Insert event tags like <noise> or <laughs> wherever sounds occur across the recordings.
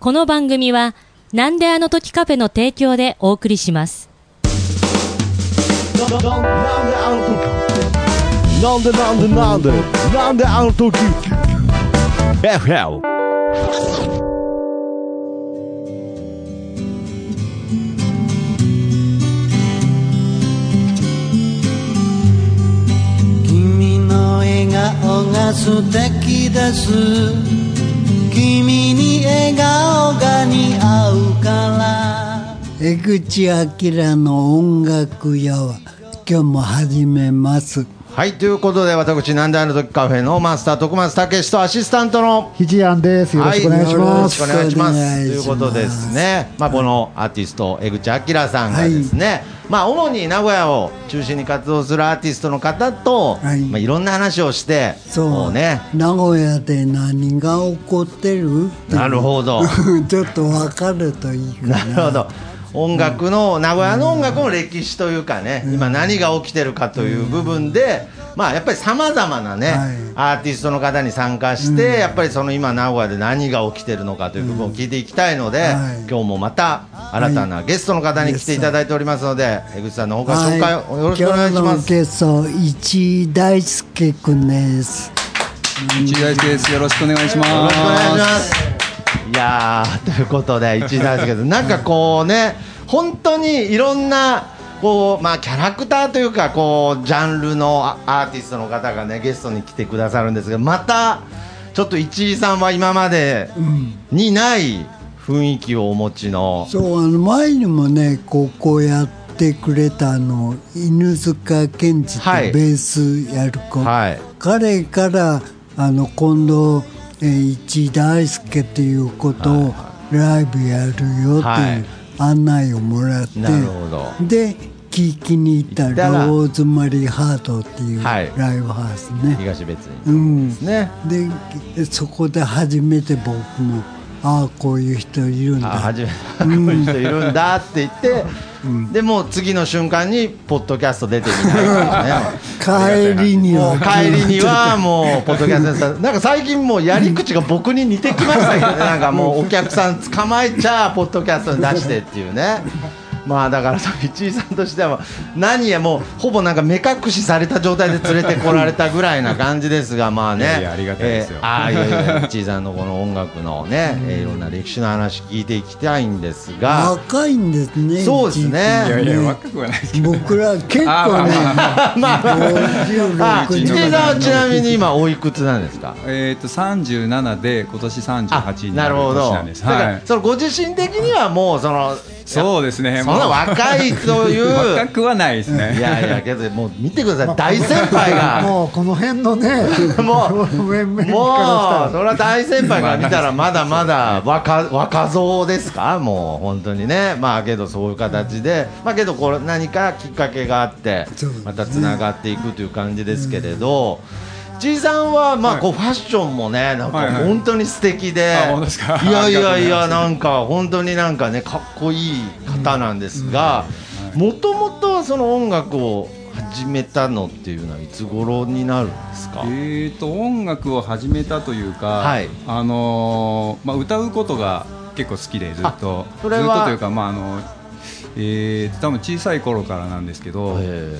この番組は、なんであの時カフェの提供でお送りします。なんでなんでなんでなんであの時。FL 君の笑顔が素敵です。君に笑顔が似合うから。江口明の音楽屋は今日も始めます。はい、ということで、私、なんであの時カフェのマスター、徳松武史とアシスタントの。ひじやんです。よろしくお願いします。くお願いします。よろしくお願いしますということですね。まあ、このアーティスト、江口明さんがですね。まあ、主に名古屋を中心に活動するアーティストの方と。はいまあ、いろんな話をして。そうもね。名古屋で何が起こってるなるほど。<laughs> ちょっと分かるといいかななるほど。音楽の、名古屋の音楽の歴史というかね、今何が起きてるかという部分で、まあやっぱりさまざまなね、はい。アーティストの方に参加して、やっぱりその今名古屋で何が起きてるのかという部分を聞いていきたいので、はい。今日もまた新たなゲストの方に来ていただいておりますので、江口さんの方から紹介をよろしくお願いします。今日のゲスト市井大輔君です。一大輔です。よろしくお願いします。よろしくお願いします。いやーということで一大ですけど <laughs> なんかこうね本当にいろんなこうまあキャラクターというかこうジャンルのアアーティストの方がねゲストに来てくださるんですがまたちょっと市井さんは今までにない雰囲気をお持ちの、そうあの前にもねここやってくれたあの犬塚健二ってはい。ベースやる子、はい。彼からあの今度、えー、市井大輔っていうことをライブやるよってはい。いう案内をもらって、で聞きに行ったローズマリーハートっていうラはい。イブハウスね、東別うにんですね。でそこで初めて僕もああこういう人いるんだ。あ初めてこういう人いるんだって言って、でもう次の瞬間にポッドキャスト出てみたいなね。<laughs> 帰りには。帰りにはもうポッドキャストなんか最近もうやり口が僕に似てきましたけどね。なんかもうお客さん捕まえちゃポッドキャストに出してっていうねまあだから市井さんとしては何やもうほぼなんか目隠しされた状態で連れてこられたぐらいな感じですがまあねいやいやありがたいですよえーああいやいや市井さんのこの音楽のね、えーいろんな歴史の話聞いていきたいんですが若いんですねそうですねいやいや、ね若くはないですけど。僕ら結構ねああ56市井さんはちなみに今おいくつなんですか？えっと、三十七で、今年三十八になるなるほど。年なんです。だから、はい。そのご自身的にはもうそのそうですね。そんな若いという。<laughs> 若くはないですいね。やいやけどもう見てください大先輩が。もうこの辺のね、<laughs> もうもうそれは大先輩から見たらまだまだ若若造ですか？もう本当にねまあけどそういう形でまあけどこれ何かきっかけがあってまたつながっていくという感じですけれど。ちいさんはまあこうファッションもねなんか本当に素敵で、いやいやいやなんか本当になんかねかっこいい方なんですがもともとその音楽を始めたのっていうのはいつ頃になるんですか？えっと、音楽を始めたというか。はい。あのー、まあ、歌うことが結構好きで、ずっと。ずっとというか、まあ、あの。えー、多分小さい頃からなんですけど、へ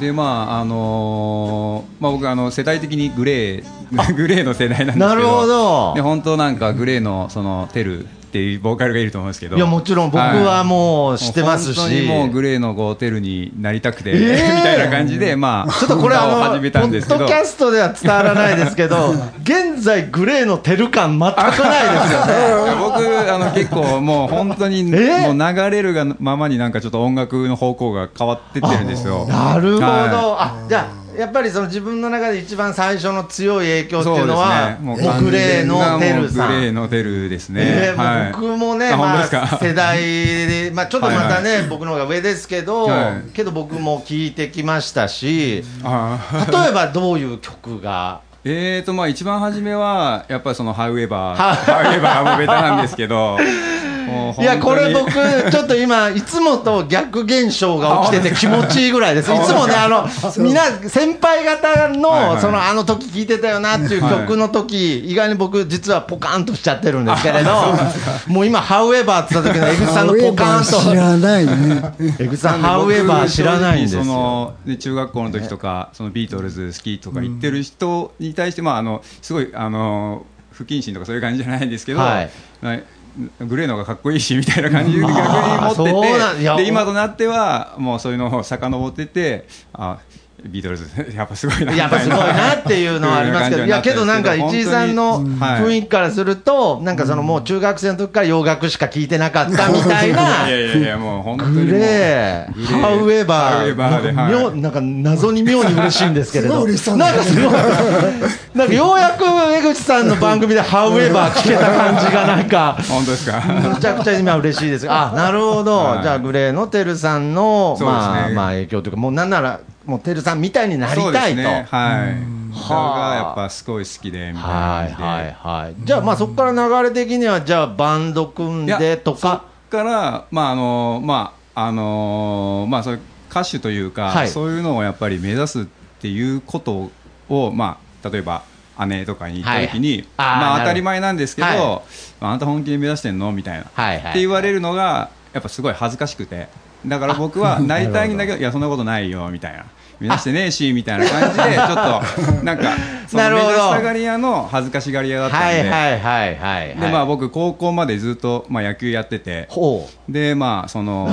でまああのーまあ、僕あの世代的にグレーグレーの世代なんですけどなるほど。で本当なんかグレーのそのテルっていうボーカルがいると思うんですけど。いやもちろん僕はもう知ってますし。本当にもうグレーのこうテルになりたくて、えー。みたいな感じでまあちょっとこれあの歌を始めたんですけど。ポッドキャストでは伝わらないですけど <laughs> 現在グレーのテル感全くないですよね。<laughs> 僕あの結構もう本当にもうえ流れるがままになんかちょっと音楽の方向が変わってってるんですよ。なるほど、はあじゃあやっぱりその自分の中で一番最初の強い影響っていうのはね。もうグレーのテルさん。グレーのテルですね、僕もね、まあ、世代で、まあ、ちょっとまたね、はい僕の方が上ですけど、はい。けど僕も聞いてきましたし例えばどういう曲が？えーとまあ一番初めはやっぱりそのハウエバーハウエバーもベタなんですけど <laughs> いやこれ僕ちょっと今いつもと逆現象が起きてて気持ちいいぐらいです。いつもねあのみんな先輩方のそのあの時聴いてたよなっていう曲の時意外に僕実はポカンとしちゃってるんですけれどもう今「However」って言った時の江口さんのポカンと。知らないね。江口さん「なんで僕 However」知らないんですよ。中学校の時とか、そのビートルズ好きとか言ってる人に対して、まあ、あのすごいあの不謹慎とかそういう感じじゃないんですけど、はい。まあグレーの方がかっこいいしみたいな感じで逆に持ってて。で今となってはもうそういうのを遡っててあビートルズ。<laughs> やっぱすごいなやっぱすごいなっていうのはありますけど、<laughs> いやけどなんか市井さんの雰囲気からすると、なんかそのもう中学生の時から洋楽しか聞いてなかったみたいな。<laughs> いやいやいやもう本当にもうグレー、ハウエバー、なんか妙なんか謎に妙に嬉しいんですけれど、すごい嬉しそう。なんかすごい、なんかようやく江口さんの番組でハウエバー聞けた感じがなんか、本当ですか？むちゃくちゃ今嬉しいです。あ、なるほど。はい。じゃあグレーのてるさんの、まあまあ影響というか、もうなんならもうてるさんみたいになりたいと。ね。はい。がやっぱすごい好きでみたいなはいはいはい。じゃあまあそこから流れ的にはじゃあバンド組んでとか。そっから、まああのまああのまあ、そういう歌手というか、はい。そういうのをやっぱり目指すっていうことを、まあ、例えば姉とかに言った時に、はい。まあ、当たり前なんですけど、はい。まあ、あんた本気で目指してんの？みたいな、はいはい。って言われるのがやっぱすごい恥ずかしくてだから僕は <laughs> なりたいんだけどいやそんなことないよみたいな目指してねえしみたいな感じで <laughs> ちょっとなんか <laughs> その目指したがり屋の恥ずかしがり屋だったんで。でまあ、僕、高校までずっと、まあ、野球やってて。でまあその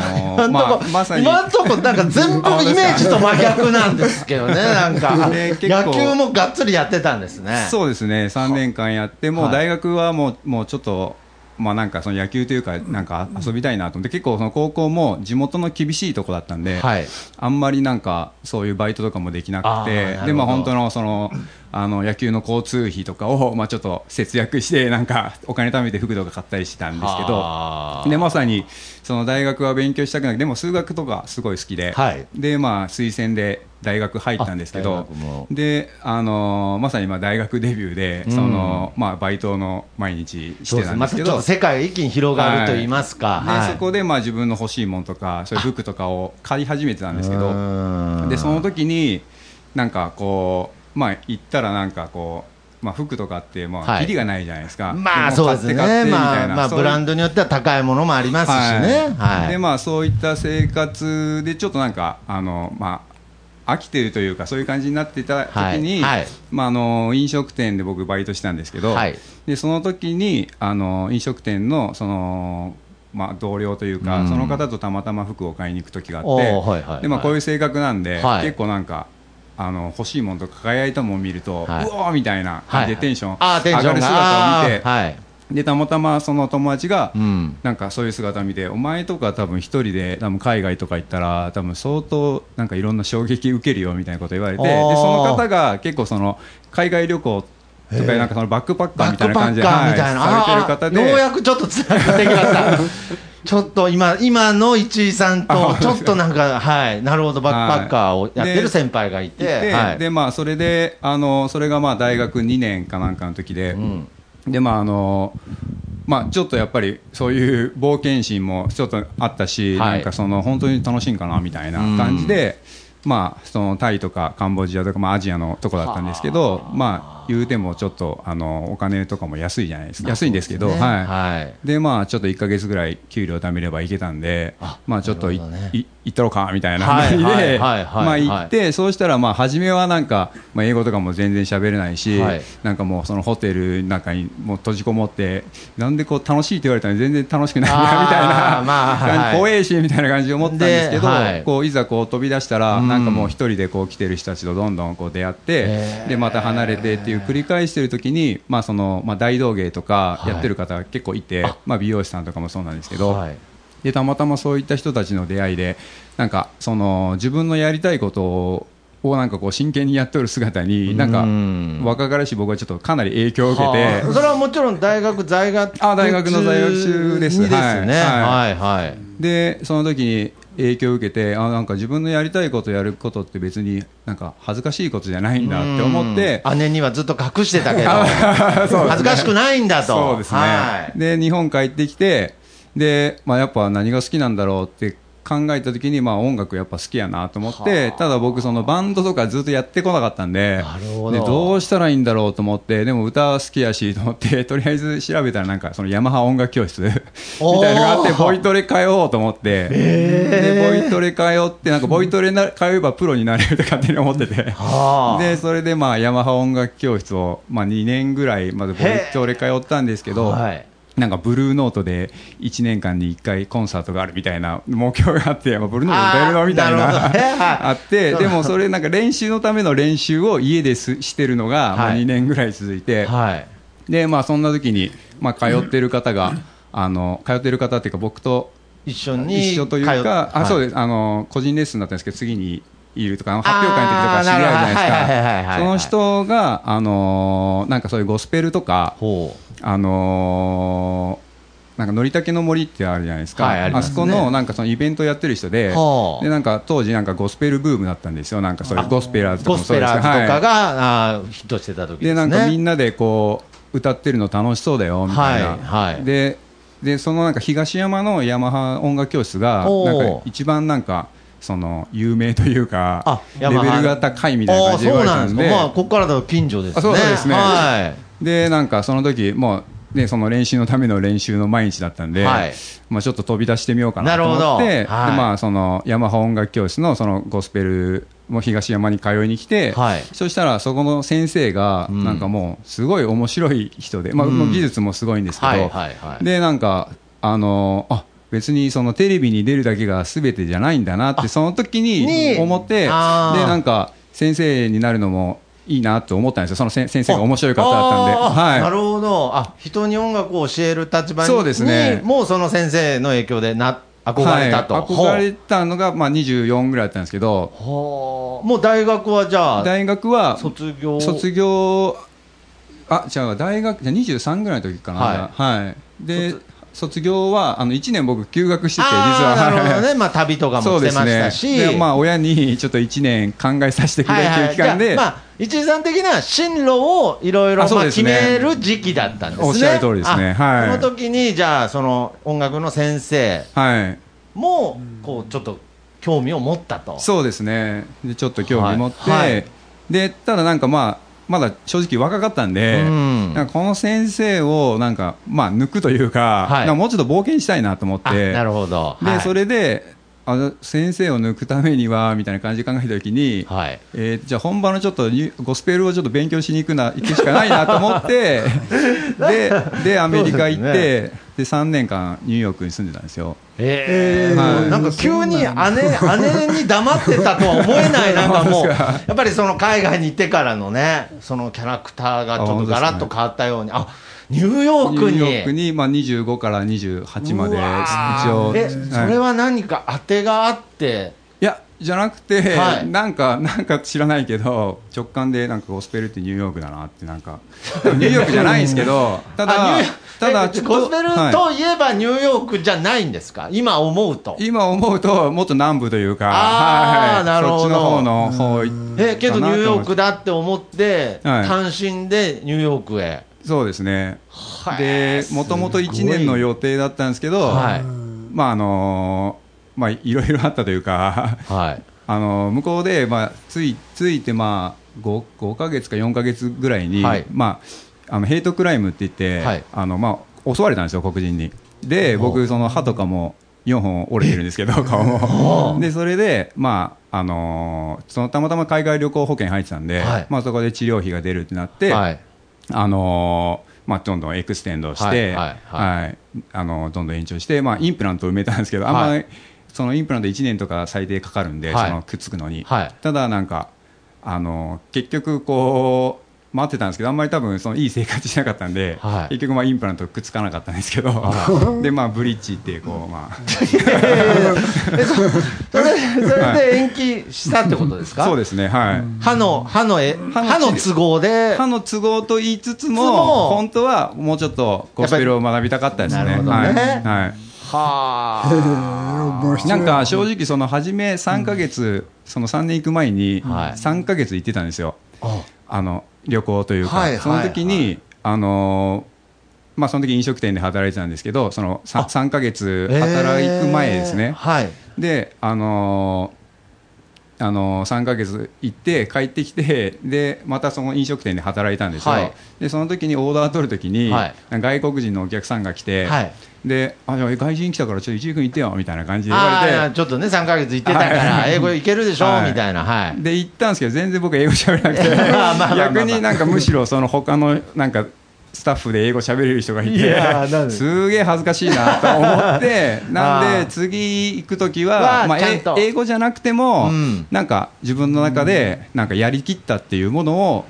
まあ、まさに今んとこなんか全部イメージと真逆なんですけどね、なんか。野球もがっつりやってたんですね。そうですね3年間やってもうはい大学はもうもうちょっとまあなんかその野球というかなんか遊びたいなと思って結構その高校も地元の厳しいとこだったんで、はい。あんまりなんかそういうバイトとかもできなくてでまあ本当のそのあの野球の交通費とかを <laughs> まあちょっと節約してなんかお金貯めて服とか買ったりしてたんですけどはあでまさにその大学は勉強したくなくてでも数学とかすごい好きで、はい。でまあ推薦で大学入ったんですけどであのまさにまあ大学デビューで、うん。そのまあバイトの毎日してたたんですけど。ちょっと世界が一気に広がると言いますか。ではい。そこでまあ自分の欲しいものとかそういう服とかを買い始めてたんですけうどでその時になんかこうまあ行ったらなんかこうまあ服とかってまはいあキリがないじゃないですか、まあもそうですね。まあまあブランドによっては高いものもありますしね。はい。でまあそういった生活でちょっとなんかあのまあ飽きてるというかそういう感じになってた時に、はいはいまああの飲食店で僕バイトしたんですけど、はいでその時にあの飲食店のそのまあ同僚というか、うんその方とたまたま服を買いに行く時があって、はいはいはいでまあこういう性格なんで、はい結構なんか。あの欲しいものとか輝いたものを見ると、はいうおーみたいな感じでテンション上がる姿を見て、はい。でたまたまその友達が、うん。なんかそういう姿を見てお前とか多分一人で多分海外とか行ったら多分相当なんかいろんな衝撃受けるよみたいなこと言われてでその方が結構その海外旅行とかなんかそのバックパッカーみたいな感じで、いな、はい。されてる方あーようでやくちょっとつながってきました。ちょっと今、今の市井さんと、<laughs> ちょっとなんか、はい、なるほど、バックパッカーをやってる先輩がいい。て、て、はい。でまあそれであのそれがまあ大学2年かなんかの時で、ん。でまああのまあちょっとやっぱりそういう冒険心もちょっとあったし、はい。なんかその本当に楽しいんかなみたいな感じで、まあそのタイとかカンボジアとかまあアジアのとこだったんですけど、まあ言うてもちょっとあのお金とかも安いじゃないですか。安いんですけど、ねはい。はい。でまあちょっと1か月ぐらい給料貯めればいけたんでまあちょっとい、い行ったろかみたいなはい感じで、行って、そうしたらまあ初めはなんか、まあ、英語とかも全然喋れないし、はい。なんかもうそのホテルの中にもう閉じこもってなんでこう楽しいって言われたのに全然楽しくないなみたいな、まあは怖えしみたいな感じで思ったんですけどい。こういざこう飛び出したら、うん。なんかもう一人でこう来てる人たちとどんどんこう出会って、でまた離れてっていう繰り返してる時に、まあそのまあ、大道芸とかやってる方が結構いて、まあ、美容師さんとかもそうなんですけど、はい。でたまたまそういった人たちの出会いでなんかその自分のやりたいことををなんかこう真剣にやっておる姿になんかうん若かりし僕はちょっとかなり影響を受けて。はあ。それはもちろん大学在学あ大学の在学中です。にですね。ははいはい。でその時に影響を受けてあなんか自分のやりたいことやることって別になんか恥ずかしいことじゃないんだって思ってうん。姉にはずっと隠してたけど、<laughs> 恥ずかしくないんだと。そうですね、はい。で日本帰ってきてで、まあ、やっぱ何が好きなんだろうって考えた時に、まあ、音楽やっぱ好きやなと思ってただ僕そのバンドとかずっとやってこなかったんでど。でどうしたらいいんだろうと思ってでも歌は好きやしと思って <laughs> とりあえず調べたらなんかそのヤマハ音楽教室 <laughs> みたいなのがあってボイトレ通おうと思ってでボイトレ通ってなんかボイトレな通えばプロになれるって勝手に思ってて。<laughs> はあ。でそれでまあヤマハ音楽教室を、まあ、2年ぐらいまでボイトレ通ったんですけど、はいなんかブルーノートで1年間に1回コンサートがあるみたいな目標があって、まあ、ブルーノート歌えるのみたいな <laughs> あってでもそれなんか練習のための練習を家ですしてるのが、まあ、はい。2年ぐらい続いて、はい。でまあそんな時にまあ通ってる方が、<laughs> あの通ってる方っていうか僕と一緒に一緒というか、あそうでですあの個人レッスンだったんですけど次にいるとか発表会の時とか知り合うじゃないですか。その人があのなんかそういうゴスペルとかほあのーなんかのりたけの森ってあるじゃないですか、はいあすね。そこのなんかそのイベントやってる人で,、はあでなんか当時なんかゴスペルブームだったんですよ。なんかそういうゴスペラーズとかもそうですペラーズとかはい。が、あーヒットしてた時ですね。でなんかみんなでこう歌ってるの楽しそうだよみたいな、はいはい。ででそのなんか東山のヤマハ音楽教室がなんか一番なんかその有名というかあレベルが高いみたいな感じで言われたんで。まあここからだと近所ですね。あそうですね。はい。でなんかその時もうね、その練習のための練習の毎日だったんで、はい。まあ、ちょっと飛び出してみようかなと思ってで、はい。まあ、そのヤマハ音楽教室のそのゴスペルも東山に通いに来て、はい。そしたらそこの先生がうん。なんかもうすごい面白い人で、まあ、うん。もう技術もすごいんですけど、でなんかあのあ別にそのテレビに出るだけが全てじゃないんだなってその時にに思ってでなんか先生になるのもいいなと思ったんですよ。そのせ先生が面白い方だったんで。はい。なるほど。あ人に音楽を教える立場にそうですね。にもうその先生の影響でな憧れたと、はい、憧れたのが、まあ、24ぐらいだったんですけど。もう大学はじゃあ大学は卒業？卒業あ違う大学じゃあ23ぐらいの時かな。ははい、で卒業はあの1年僕休学してて実あは。ーなるほどはいね、まあ、旅とかもそうでしてますしたねし、でまあ親にちょっと1年考えさせてくれっていう期間で、じゃあまあ、一井さん的には進路をいろいろ決める時期だったんですね。おっしゃる通りですね。あはい。その時に、じゃあ、その音楽の先生はい。も、こう、ちょっと興味を持ったと。そうですね。でちょっと興味持って、はい。はい。でただなんかまあまだ正直若かったんで、うん。なんかこの先生をなんか、まあ、抜くというか,、はい。かもうちょっと冒険したいなと思っあてなるほど。で、はい。それであの先生を抜くためにはみたいな感じで考えたときに、はい。えーじゃあ本場のちょっとニュゴスペルをちょっと勉強しに行くな行くしかないなと思って <laughs> ででアメリカ行ってそうで,、3年間ニューヨークに住んでたんですよ。えー。はい。なんか急に姉姉に黙ってたとは思えない、<laughs> なんかもう、やっぱりその海外に行ってからのね、そのキャラクターがちょっとガラッと変わったように、あニューヨークに。ニューヨークに、まあ、25から28まで一応、え、はい。それは何か当てがあって、いやじゃなくて、はい。なんかなんか知らないけど直感でなんかゴスペルってニューヨークだなってなんか。ニューヨークじゃないんですけどた <laughs> あだただえゴスペルはいといえばニューヨークじゃないんですか、今思うと。今思うともっと南部というかあーなるほど。そっちの方の方行えけどニューヨークだだって思って、はい。単身でニューヨークへ。そうですね。はい。でもともと1年の予定だったんですけど、はい。まああのまあいろいろあったというかはい。<laughs> あの向こうで、まあ、ついついて、まあ、5, 5ヶ月か4ヶ月ぐらいに、はい。まあ、あのヘイトクライムって言って、はい。あのまあ、襲われたんですよ、黒人に。で、僕、その歯とかも4本折れてるんですけど、<laughs> 顔も。で、それで、まああのーそのたまたま海外旅行保険入ってたんで、はい。まあ、そこで治療費が出るってなって、はい。あのーまあ、どんどん extend して、はいはいはい。はいあのどんどん延長して、まあ、インプラントを埋めたんですけど、あんまりはいそのインプラント1年とか最低かかるんで、はい。そのくっつくのに、はい。ただなんかあの結局こう待ってたんですけどあんまり多分そのいい生活しなかったんで、はい。結局まあインプラントくっつかなかったんですけど、でまあブリッジってこうまあ。それそれで延期したってことですか、そうですねはい。歯の歯のえ歯の都合で？歯の都合と言いつつもつも本当はもうちょっとゴスペルを学びたかったですね。やっぱりなるほどね。はい。はい。はあ。なんか正直その初め3ヶ月、その3年行く前にはい。3ヶ月行ってたんですよ、あ。あの旅行というか、はいはいその時に、あのーまあ、その時飲食店で働いてたんですけどその 3, 3ヶ月働く前ですね、えーはい。であのーあのー、3ヶ月行って帰ってきてでまたその飲食店で働いたんですよ、はい。でその時にオーダー取る時に、はい。外国人のお客さんが来て、はい。であじゃあ外人来たからちょっと一流君行ってよみたいな感じで言われてちょっとね3か月行ってたからはい。英語いけるでしょ、はい。みたいなはい。で行ったんですけど全然僕英語喋れなくて。<laughs> 逆になんかむしろその他のなんかスタッフで英語喋れる人がいいやーなんてで？すげえ恥ずかしいなと思って <laughs> なんで次行く時わはまあ英語じゃなくてもうん。なんか自分の中でなんかやりきったっていうものを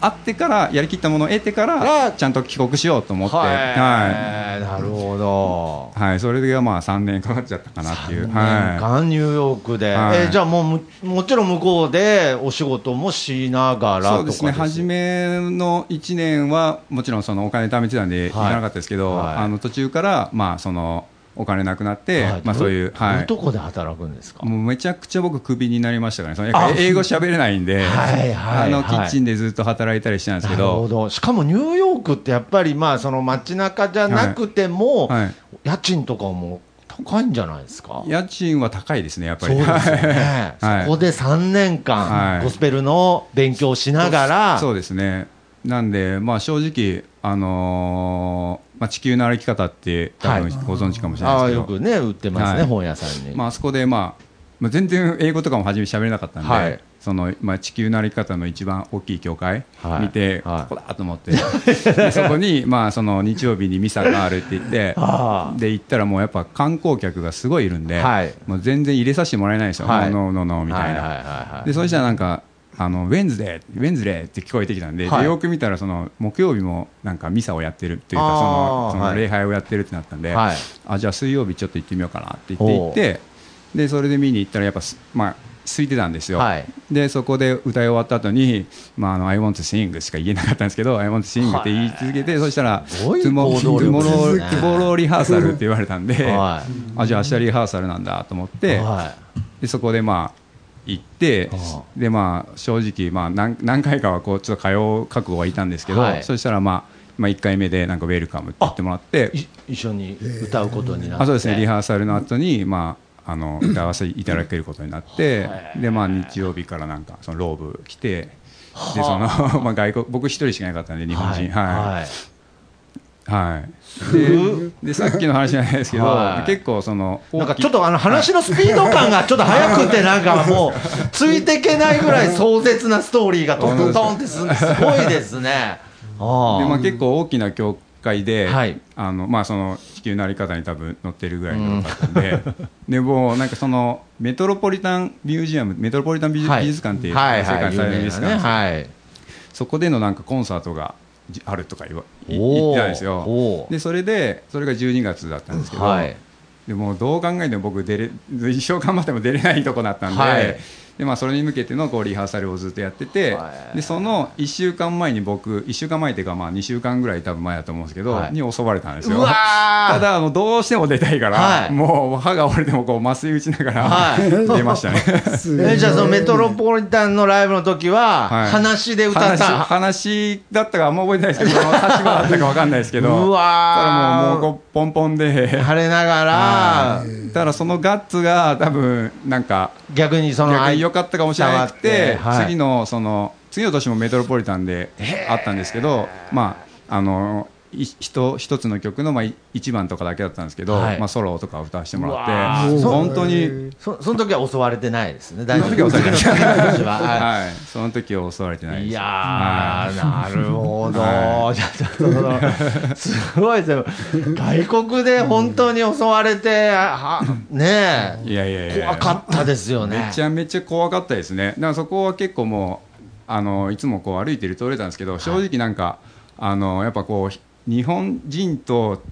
あってからやりきったものを得てからちゃんと帰国しようと思って。はい、はなるほど。い、はい、それがまあ3年かかっちゃったかなっていう。3年は間ニューヨークで、はい。えーじゃあもうむもちろん向こうでお仕事もしながい、らそうですね。初めの1年はもちろんそのお金貯めてたんで行かなかったですけど、はい。あの途中からまあそのお金なくなって、はい。まあ、そういう、どはい、どこで働くんですか？もうめちゃくちゃ僕クビになりましたからね。そのあ。英語喋れないんで、<laughs> はいはいあのはいキッチンでずっと働いたりしてたんですなるけどほどしかもニューヨークってやっぱりまあその街中じゃなくても、はい、家賃とかも高いんじゃないですか？家賃は高いですねやっぱり。そうですよね、<laughs> はい。そこで3年間、はい。ゴスペルの勉強をしながら、そうですね。なんで、まあ、正直、あのーまあ、地球の歩き方って多分はいご存知かもしれないですけど、よくね売ってますね、はい本屋さんに、まああそこで、まあまあ、全然英語とかも初め喋れなかったんで、はい。そのまあ、地球の歩き方の一番大きい教会はい見て、はい。ここだと思って。でそこに、<laughs> まあ、その日曜日にミサがあるって言ってあで行ったらもうやっぱ観光客がすごいいるんで、はい。もう全然入れさせてもらえないんですよ、はい。ノーノーノーみたいな。はいはいはいはい。でそしたらなんかあのウェンズデー、ウェンズデーって聞こえてきたんで、はい。でよく見たらその木曜日もなんかミサをやってるっていうかそのそはい。の礼拝をやってるってなったんで、はい。あじゃあ水曜日ちょっと行ってみようかなって言って行ってでそれで見に行ったらやっぱすまあ空いてたんですよ、はい。でそこで歌い終わった後に、まあ、あの I want to sing しか言えなかったんですけど I want to sing って言い続けて、そしたらトゥモローリハーサルって言われたんで、はあじゃあ明日リハーサルなんだと思って、はでそこでまあ行ってあでまあ正直まあ何何回かはこうちょっと通う覚悟はいたんですけど、はい。そしたらまあまあ1回目でなんかウェルカムって言ってもらって一緒に歌うことになって、あそうですねリハーサルの後にまああの歌わせていただけることになってでまあ日曜日からなんかそのローブ来てでその <laughs> まあ外国僕一人しかいなかったんで日本人。はい。はいはい。ででさっきの話じゃないですけどはい。結構そのなんかちょっとあの話のスピード感がちょっと速くてなんかもうついていけないぐらい壮絶なストーリーがトントントンってすすごいですね。あでまあ、結構大きな教会で、はい。あのまあ、その地球のあり方に多分載ってるぐらいのだったんで、でもうなんかそのメトロポリタンミュージアムメトロポリタン美術,、はい美術館っていうはい。世界最大の美術な館はい。そこでのなんかコンサートがじあるとか言言ってたんですよ。でそれでそれが12月だったんですけど、はい。でもどう考えても僕出れ一生頑張っても出れないとこだったんで,、はいでまあ、それに向けてのこうリハーサルをずっとやってて、はい。でその1週間前に僕1週間前っていうかまあ2週間ぐらい多分前だと思うんですけど、はい。に襲われたんですよ。うわー。<laughs> ただあのどうしても出たいから、はい。もう歯が折れてもこう麻酔打ちながら、はい。<laughs> 出ましたね。<laughs> えじゃあそのメトロポリタンのライブの時ははい話で歌っ話た？話だったかあんま覚えてないですけどその立場だったか分かんないですけど。うわー。ただもうもうこうポンポンで。晴れながらはいただそのガッツが多分なんか逆にその逆に良かったかもしれなくて、はい。次のその次の年もメトロポリタンであったんですけど、まああのい一一つの曲のまあい一番とかだけだったんですけど、はい。まあソロとかを歌わせてもらって、ー。本当に。そその時は襲われてないですね。大丈夫その時は襲われてない。は。はい。はい、その時は襲われてないです。いやはー、なるほど、はじゃあちょっとそのすごいですよ、外国で本当に襲われて、はねい、いやいやいえ、や。怖かったですよね。めちゃめちゃ怖かったですね。だからそこは結構もうあのいつもこう歩いてると通れたんですけど、正直なんかあのやっぱこうひ日本人と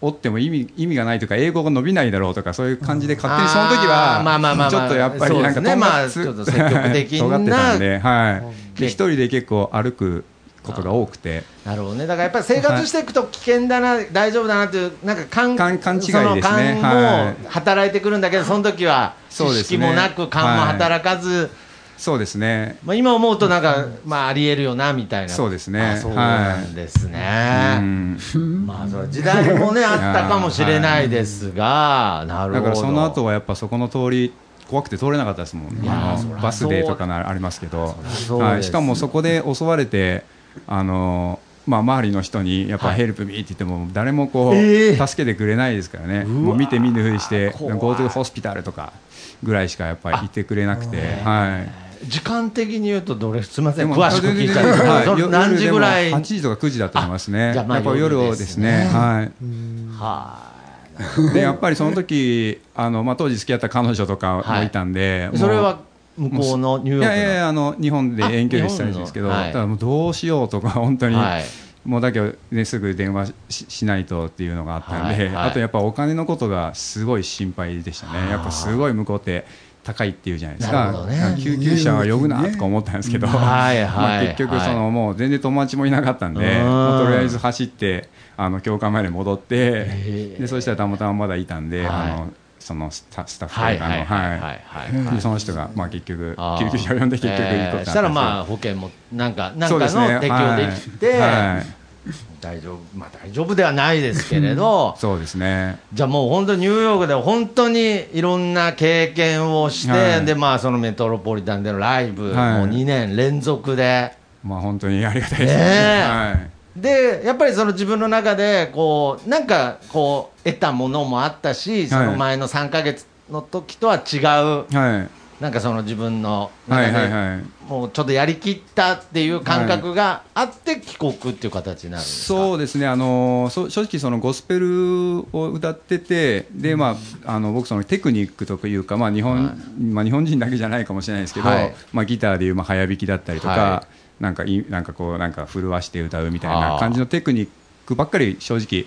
おっても意味意味がないとか英語が伸びないだろうとかそういう感じで勝手にその時はあーまあまあまあまあちょっとやっぱりなんかね。まあつちょっと積極的 <laughs> ってたんで、はい。でで一人で結構歩くことが多くて。なるほどね、だからやっぱり生活していくと危険だな、大丈夫だなっていう、なんか勘勘勘違いですね。も働いてくるんだけど、その時は知そうですね。識もなく、勘も働かず、そうですね。まあ、今思うとなんか、まあ、ありえるよなみたいな。そうですね。あそうなんですね、うん。まあそれ時代もねあったかもしれないですが、なるほど。だからその後はやっぱそこの通り怖くて通れなかったですもんやあのバスデーとかなありますけど。はい、しかもそこで襲われてあのまあ、周りの人にやっぱはい。ヘルプミーって言っても誰もこう、えー助けてくれないですからね。もう見て見ぬふりして怖い。Go to hospital とかぐらいしかやっぱり言ってくれなくて、はい、時間的に言うとどれすみません詳しく聞いちゃうはい何時ぐらい？夜でも8時とか9時だと思いますね。あじゃあまあやっぱ夜をですね。はい。はでやっぱりその時あの、まあ、当時付き合った彼女とかもい。たんで、もういそれは向こうのニューヨークの？いやいやあの日本で遠距離したんですけど、はい。ただもうどうしようとか <laughs> 本当に、はい。もうだけど、ね、すぐ電話ししないとっていうのがあったんで、はい。はい。あとやっぱお金のことがすごい心配でしたね、やっぱすごい向こうって高いっていうじゃないですか、ね。救急車は呼ぶなとか思ったんですけど、はいはい。<laughs> まあ結局その、もう全然友達もいなかったんで、とりあえず走ってあの教官まで戻って、でそしたらたまたままだいたんで、はい。あのそのスタッフとはいいうかのはい。その人が、まあ、結局救急車を呼んで結局えー。したらまあ保険もなんかなんかの適用できて、大丈夫まあ大丈夫ではないですけれど、そうですね。じゃあもう本当にニューヨークで本当にいろんな経験をして、はい。でまあそのメトロポリタンでのライブ、はい。もう2年連続で。まあ本当にありがたいですね。え。はい。でやっぱりその自分の中でこうなんかこう得たものもあったし、その前の3か月の時とは違うはいなんかその自分のはい中ではいはいもうちょっとやりきったっていう感覚があって帰国っていう形になるそうですね、あのそ正直、そのゴスペルを歌ってて、でまあ、あの僕、そのテクニックというか、まあ日本まあ、日本人だけじゃないかもしれないですけど、はい。まあ、ギターでいうまあ早弾きだったりとか、はなんかいなんかこう、なんか震わして歌うみたいな感じのテクニックばっかり正直、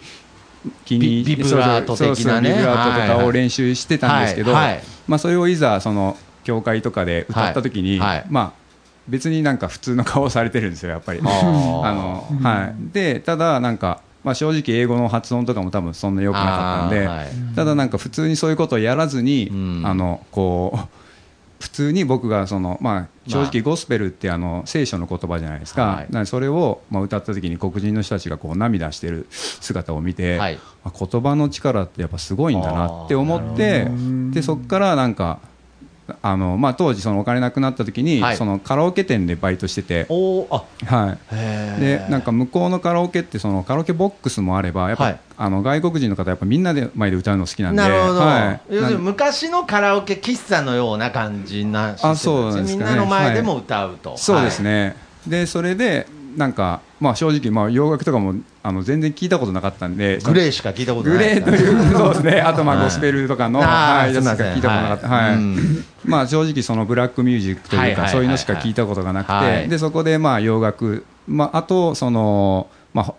気にビビブラート的なね。ビブラートとかを練習してたんですけど、はいはい。まあ、それをいざ、その教会とかで歌った時に、はい。はい。まあ別になんか普通の顔をされてるんですよ、やっぱり。あ <laughs> のはい、でただ、なんか、まあ、正直、英語の発音とかも多分そんな良くなかったんで、はい。ただ、なんか普通にそういうことをやらずに、うん。あのこう普通に僕がその、まあ、正ま直、ゴスペルってあの聖書の言葉じゃないですか、はい。だからそれを、まあ、歌った時に黒人の人たちがこう涙してる姿を見て、はい。あ言葉の力ってやっぱすごいんだなって思って、でそこからなんか。あのまあ、当時、そのお金なくなった時に、はい。そのカラオケ店でバイトしてて、おーあ。はい、でなんか向こうのカラオケってそのカラオケボックスもあればやっぱ、はい。あの外国人の方やっぱみんなで前で歌うの好きなんで。なるほど、はい、要するに昔のカラオケ喫茶のような感じなあそうなんですかね。みんなの前でも歌うと、そうですね、ね、でそれでなんか、まあ、正直、まあ、洋楽とかもあの全然聞いたことなかったんでグレーしか聞いたことグない。レーというそうですね。<laughs> あとまあゴスペルとかの、はい、やつしか聞いたことなかった、はい。うん。まあ、正直そのブラックミュージックというか、そういうのしか聞いたことがなくて、はい。でそこでまあ洋楽、まあ、あとその、まあ、